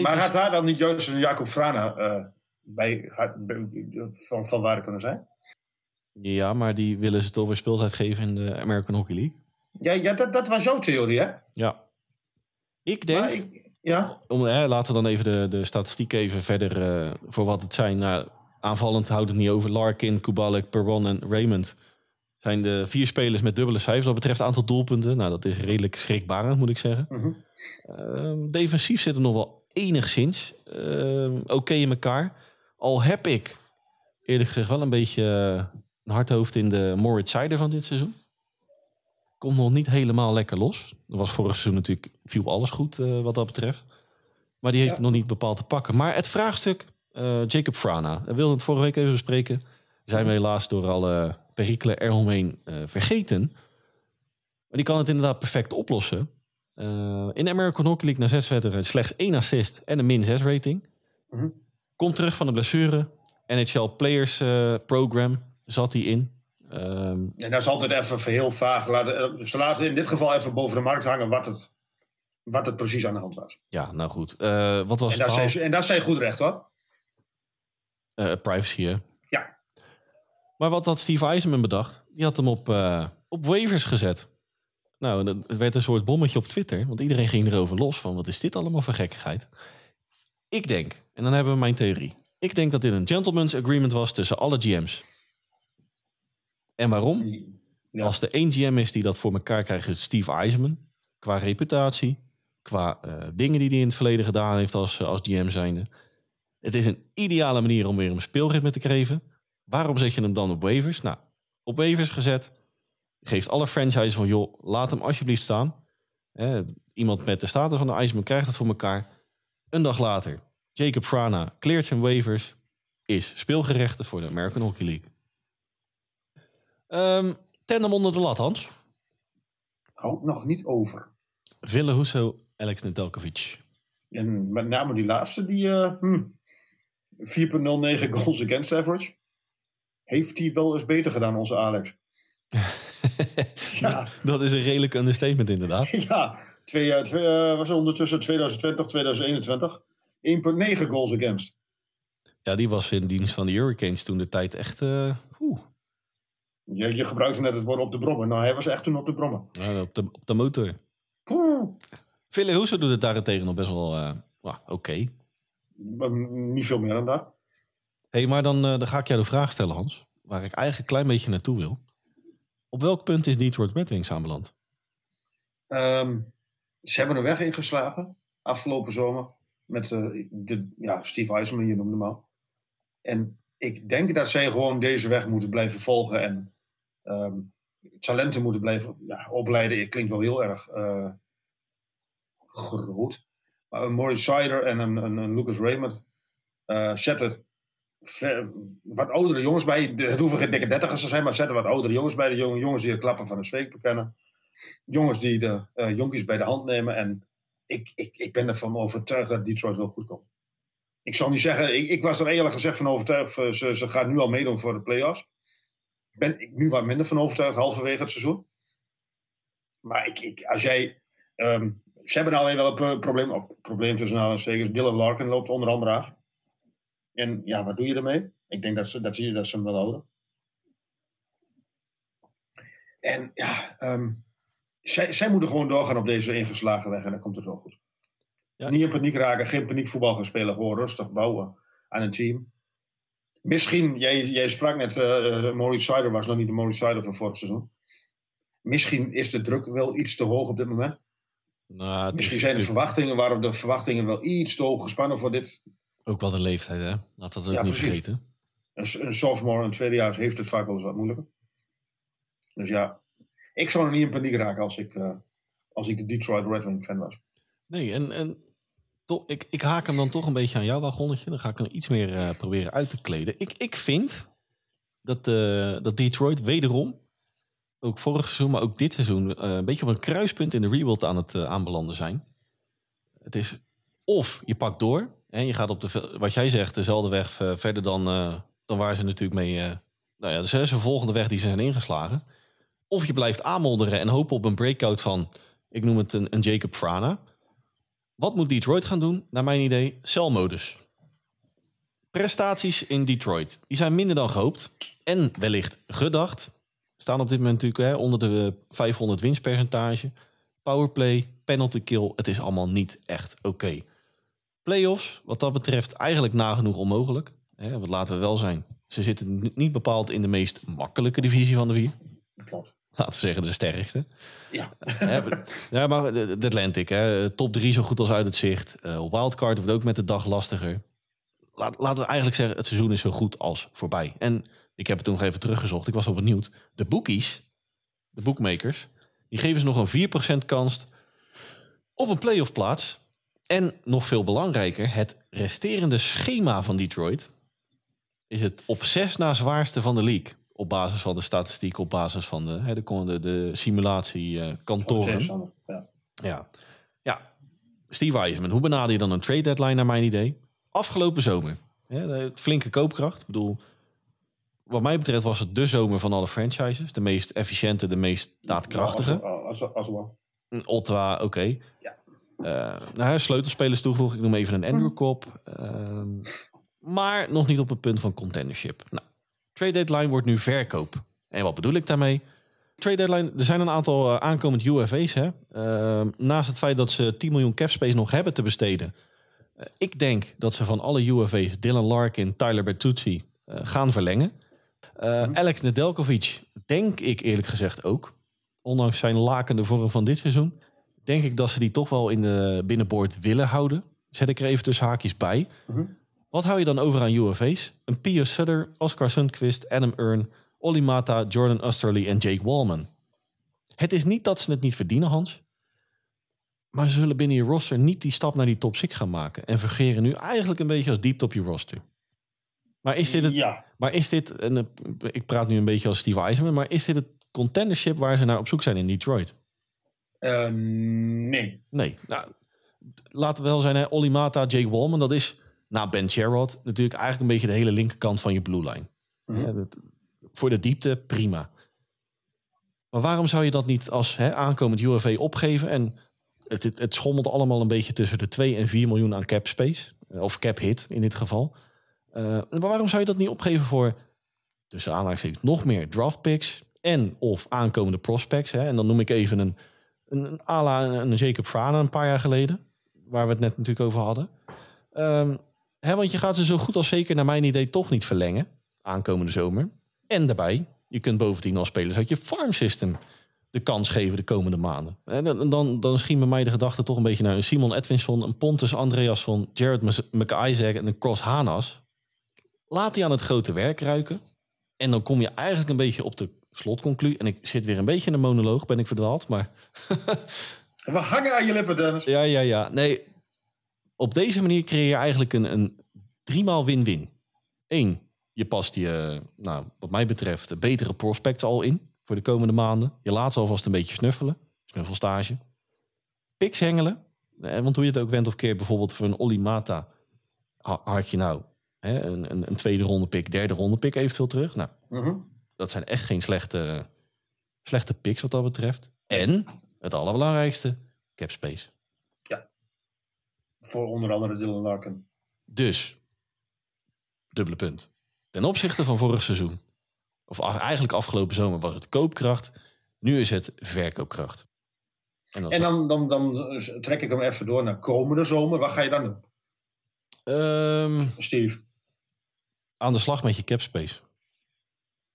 maar had daar dan niet juist een Jacob Frana uh, bij, van, van waar kunnen zijn? Ja, maar die willen ze toch weer speeltijd geven in de American Hockey League. Ja, ja dat, dat was jouw theorie, hè? Ja. Ik denk... Ik, ja? Om, hè, laten we dan even de, de statistiek even verder uh, voor wat het zijn. Nou, aanvallend houdt het niet over. Larkin, Kubalik, Perron en Raymond zijn de vier spelers met dubbele cijfers. Wat betreft aantal doelpunten. Nou, dat is redelijk schrikbarend, moet ik zeggen. -hmm. uh, defensief zit er nog wel enigszins uh, oké okay in elkaar. Al heb ik eerlijk gezegd wel een beetje een hardhoofd in de Moritz Seider van dit seizoen. Komt nog niet helemaal lekker los. Er was vorig seizoen natuurlijk, viel alles goed uh, wat dat betreft. Maar die heeft ja. nog niet bepaald te pakken. Maar het vraagstuk, uh, Jacob Frana. We wilden het vorige week even bespreken. Zijn we helaas door alle perikelen eromheen uh, vergeten. Maar die kan het inderdaad perfect oplossen. In de American Hockey League na zes wedstrijden slechts één assist en een min 6 rating. -hmm. Komt terug van de blessure. NHL Players Program zat hij in. Um, en dat is altijd even heel vaag. Laten, ze laten in dit geval even boven de markt hangen wat het, wat het precies aan de hand was. Ja, nou goed. Uh, wat was en, daar zijn, en zijn goed recht hoor. Uh, privacy, hè? Ja. Maar wat had Steve Eisenman bedacht? Die had hem op, uh, op waivers gezet. Nou, het werd een soort bommetje op Twitter. Want iedereen ging erover los van wat is dit allemaal voor gekkigheid. Ik denk, en dan hebben we mijn theorie. Ik denk dat dit een gentleman's agreement was tussen alle GM's. En waarom? Ja. Als er één GM is die dat voor elkaar krijgt, is Steve Eisenman. Qua reputatie, qua uh, dingen die hij in het verleden gedaan heeft als, als GM zijnde. Het is een ideale manier om weer een speelritme te geven. Waarom zet je hem dan op waivers? Nou, op waivers gezet. Geeft alle franchises van, joh, laat hem alsjeblieft staan. Eh, iemand met de status van de Eisenman krijgt het voor elkaar. Een dag later, Jacob Frana cleart zijn waivers. Is speelgerechtigd voor de American Hockey League. Um, tandem onder de lat, Hans. Houdt nog niet over. Ville Husso, Alex Nedeljkovic. En met name die laatste, die uh, hm, 4,09 goals against average. Heeft hij wel eens beter gedaan, onze Alex? ja. Dat is een redelijk understatement, inderdaad. ja, twee, twee, uh, was ondertussen 2020, 2021. 1,9 goals against. Ja, die was in dienst van de Hurricanes toen de tijd echt. Uh, je, je gebruikte net het woord op de brommen. Nou, hij was echt toen op de brommen. Ja, op, de, op de motor. Ville Husso doet het daarentegen nog best wel uh, well, oké. Okay. Niet veel meer dan dat. Hé, hey, maar dan, uh, dan ga ik jou de vraag stellen, Hans. Waar ik eigenlijk een klein beetje naartoe wil. Op welk punt is Detroit Red Wings aanbeland? Um, ze hebben een weg ingeslagen afgelopen zomer. Met eh, de, ja, Steve Eisenman, je noemde hem al. En ik denk dat zij gewoon deze weg moeten blijven volgen. En ehm, talenten moeten blijven ja, opleiden. Het klinkt wel heel erg eh, groot. Maar een Maurice Sider en een, een, Lucas Raymond uh, zetten wat oudere jongens bij. De- Het hoeven geen dikke dertigers te zijn, maar zetten wat oudere jongens bij. De jonge jongens die klappen van een zweep bekennen. Jongens die de eh, jonkies bij de hand nemen. En ik, ik, ik ben ervan overtuigd dat Detroit wel goed komt. Ik zal niet zeggen, ik, ik was er eerlijk gezegd van overtuigd. Ze, ze gaat nu al meedoen voor de playoffs. Ben ik nu wat minder van overtuigd, halverwege het seizoen. Maar ik, ik, als jij. ehm, ze hebben alleen wel een pro- probleem. Of probleem tussen aanhalingstekens. Dylan Larkin loopt onder andere af. En ja, wat doe je ermee? Ik denk dat ze, dat zie je dat ze hem wel houden. En ja, ehm, zij, zij moeten gewoon doorgaan op deze ingeslagen weg en dan komt het wel goed. Ja. Niet in paniek raken, geen paniekvoetbal gaan spelen, gewoon rustig bouwen aan een team. Misschien, jij, jij sprak net, eh uh, Maurice Sider was nog niet de Maurice Sider van vorig seizoen. Misschien is de druk wel iets te hoog op dit moment. Nou, het Misschien is zijn de verwachtingen, waren de verwachtingen wel iets te hoog gespannen voor dit. ook wel de leeftijd, hè? Laten we dat ook Ja, niet precies. vergeten. Een, een sophomore, een tweedejaars heeft het vaak wel eens wat moeilijker. Dus ja, ik zou nog niet in paniek raken als ik, eh, als ik de Detroit Red Wing fan was. Nee, en, en toch, ik, ik haak hem dan toch een beetje aan jouw wagonnetje. Dan ga ik hem iets meer eh, proberen uit te kleden. Ik, ik vind dat, eh, dat Detroit wederom, ook vorig seizoen, maar ook dit seizoen, eh, een beetje op een kruispunt in de rebuild aan het aanbelanden zijn. Het is of je pakt door en je gaat op de, wat jij zegt, dezelfde weg verder dan, dan waar ze natuurlijk mee, nou ja, de de volgende weg die ze zijn ingeslagen. Of je blijft aanmodderen en hopen op een breakout van, ik noem het een, een Jacob Frana. Wat moet Detroit gaan doen? Naar mijn idee, celmodus. Prestaties in Detroit. Die zijn minder dan gehoopt. En wellicht gedacht. Staan op dit moment natuurlijk hè, onder de 500 winstpercentage. Powerplay, penalty kill. Het is allemaal niet echt oké. Playoffs, wat dat betreft, eigenlijk nagenoeg onmogelijk. Hè, wat laten we wel zijn. Ze zitten ni- niet bepaald in de meest makkelijke divisie van de vier. Klopt. Laten we zeggen de sterkste. Ja. Ja, maar de, Atlantic, hè, top 3 zo goed als uit het zicht. Eh, wildcard wordt ook met de dag lastiger. Laat, laten we eigenlijk zeggen, het seizoen is zo goed als voorbij. En ik heb het toen nog even teruggezocht. Ik was wel benieuwd. De bookies, de bookmakers, die geven ze nog een 4% kans op een playoff plaats. En nog veel belangrijker, het resterende schema van Detroit is het op zes na zwaarste van de league. Op basis van de statistiek, op basis van de, hè, de, de, de simulatie eh, kantoren. Tegenstander, Ja. Ja. ja. Steve Eisman, hoe benader je dan een trade deadline naar mijn idee? Afgelopen zomer. De flinke koopkracht. Ik bedoel, wat mij betreft was het de zomer van alle franchises. De meest efficiënte, de meest daadkrachtige. Wel. Een Ottawa, oké. Ja. Eh, nou, sleutelspelers toegevoegd. Ik noem even een Andrew Cobb. Ehm, maar nog niet op het punt van contendership. Nou, trade deadline wordt nu verkoop. En wat bedoel ik daarmee? Trade deadline, er zijn een aantal eh, aankomend UFA's. Hè? Ehm, naast het feit dat ze 10 miljoen cap space nog hebben te besteden. Eh, ik denk dat ze van alle UFA's Dylan Larkin, Tyler Bertuzzi eh, gaan verlengen. Eh, Alex Nedeljkovic denk ik eerlijk gezegd ook. Ondanks zijn lakende vorm van dit seizoen. Denk ik dat ze die toch wel in de binnenboord willen houden. Zet ik er even tussen haakjes bij. Mhm. Wat hou je dan over aan UFA's? Een Pio Sutter, Oscar Sundqvist, Adam Earn, Olli Mata, Jordan Osterley en Jake Wallman. Het is niet dat ze het niet verdienen, Hans. Maar ze zullen binnen je roster niet die stap naar die top 6 gaan maken. En vergeren nu eigenlijk een beetje als diepte op je roster. Maar is dit het, Ja. maar is dit, en ik praat nu een beetje als Steve Eisman, maar is dit het contendership waar ze naar op zoek zijn in Detroit? Eh, nee. Nee. Nou, laten we wel zijn, hè, Olli Mata, Jake Wallman, dat is na Ben Sherrod natuurlijk eigenlijk een beetje de hele linkerkant van je blue line. Mhm. Ja, dat- voor de diepte, prima. Maar waarom zou je dat niet als hè, aankomend UFA opgeven? En het, het, het schommelt allemaal een beetje tussen de 2 en 4 miljoen aan cap space. eh, Of cap hit in dit geval. Eh, maar waarom zou je dat niet opgeven voor, tussen aanhalingstekens, nog meer draft picks en of aankomende prospects? Hè? En dan noem ik even een, een, een à la een, een Jacob Frana een paar jaar geleden. Waar we het net natuurlijk over hadden. Ehm, hè, want je gaat ze zo goed als zeker naar mijn idee toch niet verlengen. Aankomende zomer. En daarbij, je kunt bovendien al spelers uit je farm system de kans geven de komende maanden. En dan, dan, dan schiet bij mij de gedachte toch een beetje naar een Simon Edwinson, een Pontus Andreasson, Jared McIsaac en een Cross Hanas. Laat die aan het grote werk ruiken. En dan kom je eigenlijk een beetje op de slotconclusie. En ik zit weer een beetje in een monoloog, ben ik verdwaald. Maar We hangen aan je lippen, Dennis. ja, ja, ja. Nee, op deze manier creëer je eigenlijk een, een driemaal win-win. Eén, je past je, nou, wat mij betreft, betere prospects al in voor de komende maanden. Je laat ze alvast een beetje snuffelen. Snuffelstage. Picks hengelen. Eh, Want hoe je het ook went of keer, bijvoorbeeld voor een Oli Mata, ha- had je nou hè, een, een, een tweede ronde pick, derde ronde pick eventueel terug. Nou, Mhm. dat zijn echt geen slechte, slechte picks wat dat betreft. En, het allerbelangrijkste, cap space. Voor onder andere Dylan Larkin. Dus, dubbele punt. Ten opzichte van vorig seizoen, of eigenlijk afgelopen zomer, was het koopkracht. Nu is het verkoopkracht. En dan, En dan, dan, dan trek ik hem even door naar komende zomer. Wat ga je dan doen, Ehm, Steve? aan de slag met je cap space.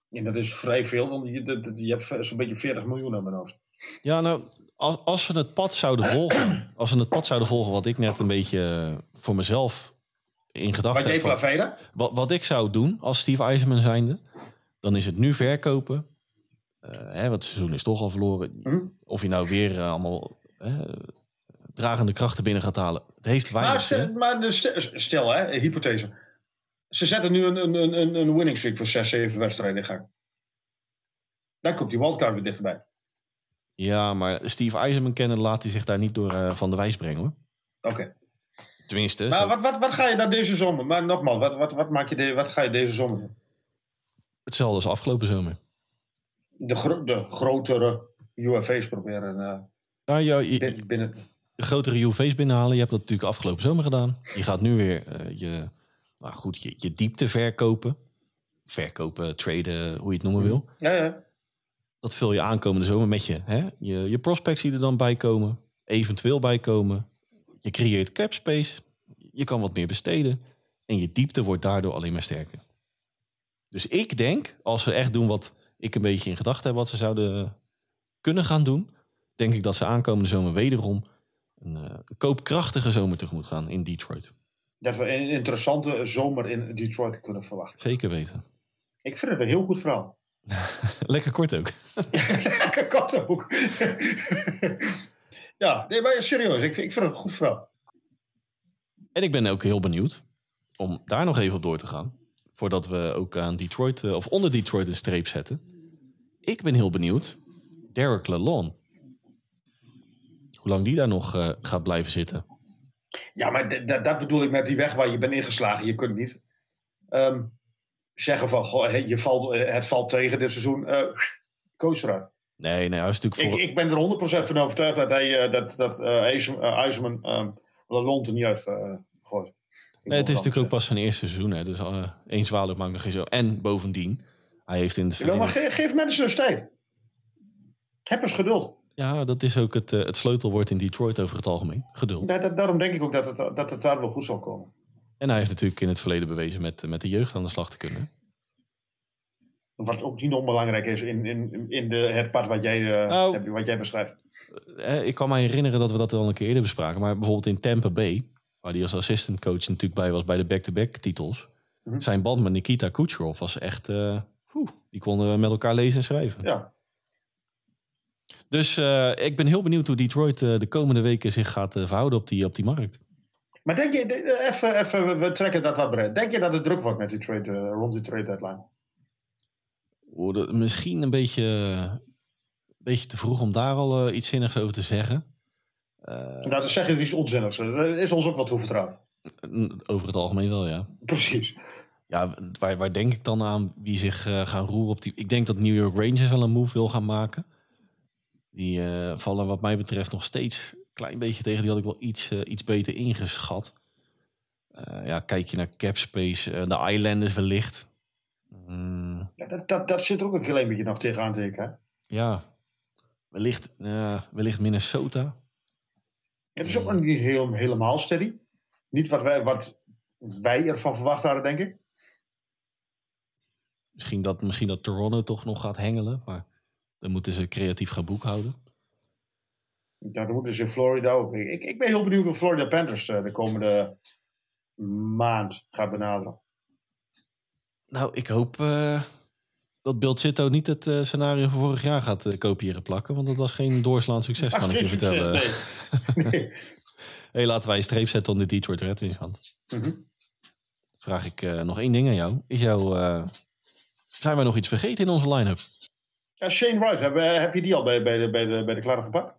En dat is vrij veel, want je, je hebt zo'n beetje 40 miljoen aan mijn hoofd. Ja, nou, als, als we het pad zouden volgen, als we het pad zouden volgen wat ik net een beetje eh, voor mezelf in gedachten heb. van-? Wat, wat ik zou doen als Steve Eisenman zijnde, dan is het nu verkopen. Eh, hè, want het seizoen is toch al verloren. Hm? Of je nou weer eh, allemaal hè, dragende krachten binnen gaat halen. Het heeft weinig Maar, stel, maar stel, hè, hypothese. Ze zetten nu een, een, een, een winning streak voor 6, 7 wedstrijden in gang. Dan komt die wildcard weer dichterbij. Ja, maar Steve Eisenman kennen laat hij zich daar niet door eh, van de wijs brengen hoor. Oké. Tenminste, Maar zo- wat, wat, wat ga je dan deze zomer? Maar nogmaals, wat, wat, wat, maak je de, wat ga je deze zomer doen? hetzelfde als afgelopen zomer. De, gro- de grotere UFA's proberen eh, Nou, je, binnen. de grotere UV's binnenhalen. Je hebt dat natuurlijk afgelopen zomer gedaan. Je gaat nu weer eh, je, nou goed, je, je diepte verkopen. Verkopen, traden, hoe je het noemen wil. Ja, ja. Dat vul je aankomende zomer met je, hè? je, je prospects die er dan bij komen. Eventueel bij komen. Je creëert cap space. Je kan wat meer besteden. En je diepte wordt daardoor alleen maar sterker. Dus ik denk, als ze echt doen wat ik een beetje in gedachten heb... wat ze zouden kunnen gaan doen... denk ik dat ze aankomende zomer wederom... een eh, koopkrachtige zomer tegemoet gaan in Detroit. Dat we een interessante zomer in Detroit kunnen verwachten. Zeker weten. Ik vind het een heel goed verhaal. Lekker kort ook. Lekker kat ook. ja, nee, maar serieus, ik vind, ik vind het een goed verhaal. En ik ben ook heel benieuwd om daar nog even op door te gaan. Voordat we ook aan Detroit, eh, of onder Detroit een streep zetten. Ik ben heel benieuwd, Derek Lalonde. Hoe lang die daar nog eh, gaat blijven zitten. Ja, maar dat bedoel ik met die weg waar je bent ingeslagen. Je kunt niet ehm, zeggen van, goh, je valt, eh, het valt tegen dit seizoen. eh coach eruit. Nee, nee, hij is natuurlijk Ik, voor... ik ben er 100% van overtuigd dat hij eh, dat, dat Lalonde er niet gooit. Ik nee, het is natuurlijk ook pas zijn eerste seizoen. Hè, dus eh één zwaluw maakt nog geen zo. En bovendien, hij heeft in het maar verleden... ge- geef mensen dus tijd. Heb eens geduld. Ja, dat is ook het, het sleutelwoord in Detroit over het algemeen. Geduld. Da- da- daarom denk ik ook dat het, dat het daar wel goed zal komen. En hij heeft natuurlijk in het verleden bewezen met, met de jeugd aan de slag te kunnen. Wat ook niet onbelangrijk is in, in, in de, het pad wat jij, eh, Nou. heb- wat jij beschrijft. Eh, ik kan me herinneren dat we dat al een keer eerder bespraken. Maar bijvoorbeeld in Tampa Bay, waar hij als assistant coach natuurlijk bij was bij de back-to-back titels. Mhm. Zijn band met Nikita Kucherov was echt... eh, die konden we met elkaar lezen en schrijven. Ja. Dus eh, ik ben heel benieuwd hoe Detroit eh, de komende weken zich gaat eh, verhouden op die, op die markt. Maar denk je, even, even, we- trekken dat wat breed. Denk je dat het druk wordt met die trade, eh, rond die trade deadline? Dat- Misschien een beetje, een beetje te vroeg om daar al eh, iets zinnigs over te zeggen. Eh, nou, dan zeg je iets onzinnigs. Dat is ons ook wat toevertrouwd. over het algemeen wel, ja. Precies. Ja, waar, waar denk ik dan aan wie zich gaan roeren op die... Ik denk dat New York Rangers wel een move wil gaan maken. Die vallen wat mij betreft nog steeds klein beetje tegen. Die had ik wel iets, eh, iets beter ingeschat. Eh, ja, kijk je naar cap space, eh, de Islanders wellicht. Mm, Ja, dat, dat, dat zit er ook een klein beetje nog tegenaan te hikken, hè? ja, wellicht, wellicht Minnesota. Ja, dat is ook nog niet heel, helemaal steady. Niet wat wij, wat wij ervan verwacht hadden, denk ik. Misschien dat, misschien dat Toronto toch nog gaat hengelen. Maar Dan moeten ze creatief gaan boekhouden. Ja, dan moeten ze in Florida ook. Ik, ik ben heel benieuwd hoe Florida Panthers eh, de komende maand gaat benaderen. Nou, ik hoop eh, dat Bill Zitto niet het eh, scenario van vorig jaar gaat eh, kopiëren plakken. Want dat was geen doorslaand succes, kan ik je vertellen. nee. nee. hey, laten wij een streep zetten om de Detroit Red Wings. Mhm. Vraag ik nog één ding aan jou. Is jou zijn wij nog iets vergeten in onze line-up? Ja, Shane Wright, heb, heb je die al bij, bij, de, bij, de, bij de Klaren gepakt?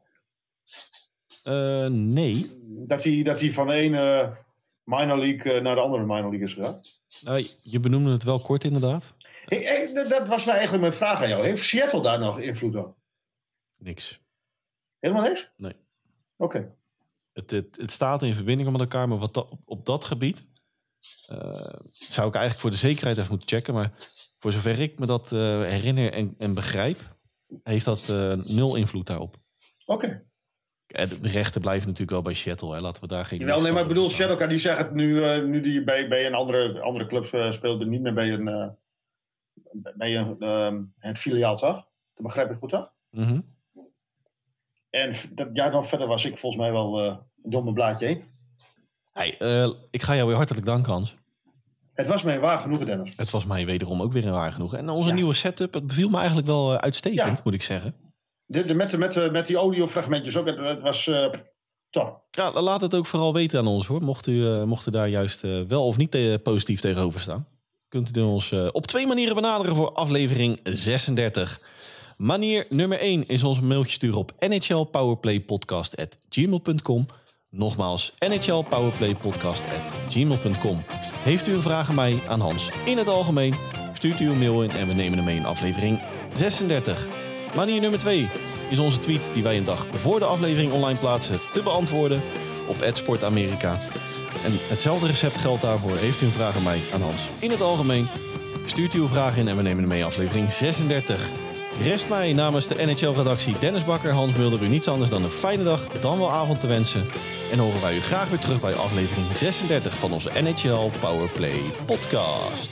Eh, nee. Dat hij, dat hij van de ene minor league eh, naar de andere minor league is gegaan? Je benoemde het wel kort inderdaad. Hey, hey, dat- was nou eigenlijk mijn vraag aan jou. Heeft Seattle daar nog invloed op? Niks. Helemaal niks? Nee. Oké. Het, het, het staat in verbinding met elkaar, maar wat da- op, op dat gebied eh, zou ik eigenlijk voor de zekerheid even moeten checken. Maar voor zover ik me dat eh, herinner en, en begrijp, heeft dat eh, nul invloed daarop. Oké. Eh, De rechten blijven natuurlijk wel bij Seattle. Hè. Laten we daar geen. Wel, nee, maar ik bedoel, misverstand Shadow, die zegt het nu, eh, nu die bij, bij een andere, andere club eh, speelt, niet meer bij een, eh, bij een, ehm, het filiaal, toch? Dat begrijp ik goed, toch? Mhm. En dat, ja, dan verder was ik volgens mij wel eh door mijn blaadje heen. Hey, eh, ik ga jou weer hartelijk danken, Hans. Het was mij waar genoeg, Dennis. Het was mij wederom ook weer een waar genoeg. En onze Ja. nieuwe setup, het beviel me eigenlijk wel eh, uitstekend, Ja. moet ik zeggen. De, de, met, met, met die audiofragmentjes ook, het, het was eh top. Ja, laat het ook vooral weten aan ons hoor. Mocht u, eh, mocht u daar juist eh, wel of niet positief tegenover staan. Kunt u ons op twee manieren benaderen voor aflevering 36. Manier nummer 1 is ons mailtje sturen op nhlpowerplaypodcast.gmail.com. Nogmaals, nhlpowerplaypodcast.gmail.com. Heeft u een vraag aan mij, aan Hans, in het algemeen? Stuurt u een mail in en we nemen hem mee in aflevering 36. Manier nummer 2 is onze tweet die wij een dag voor de aflevering online plaatsen te beantwoorden op @sportamerika. En hetzelfde recept geldt daarvoor. Heeft u een vraag aan mij, aan Hans, in het algemeen? Stuurt uw vraag in en we nemen hem mee in aflevering 36. Rest mij namens de NHL-redactie Dennis Bakker, Hans Mulder u niets anders dan een fijne dag, dan wel avond te wensen. En horen wij u graag weer terug bij aflevering 36 van onze NHL Powerplay podcast.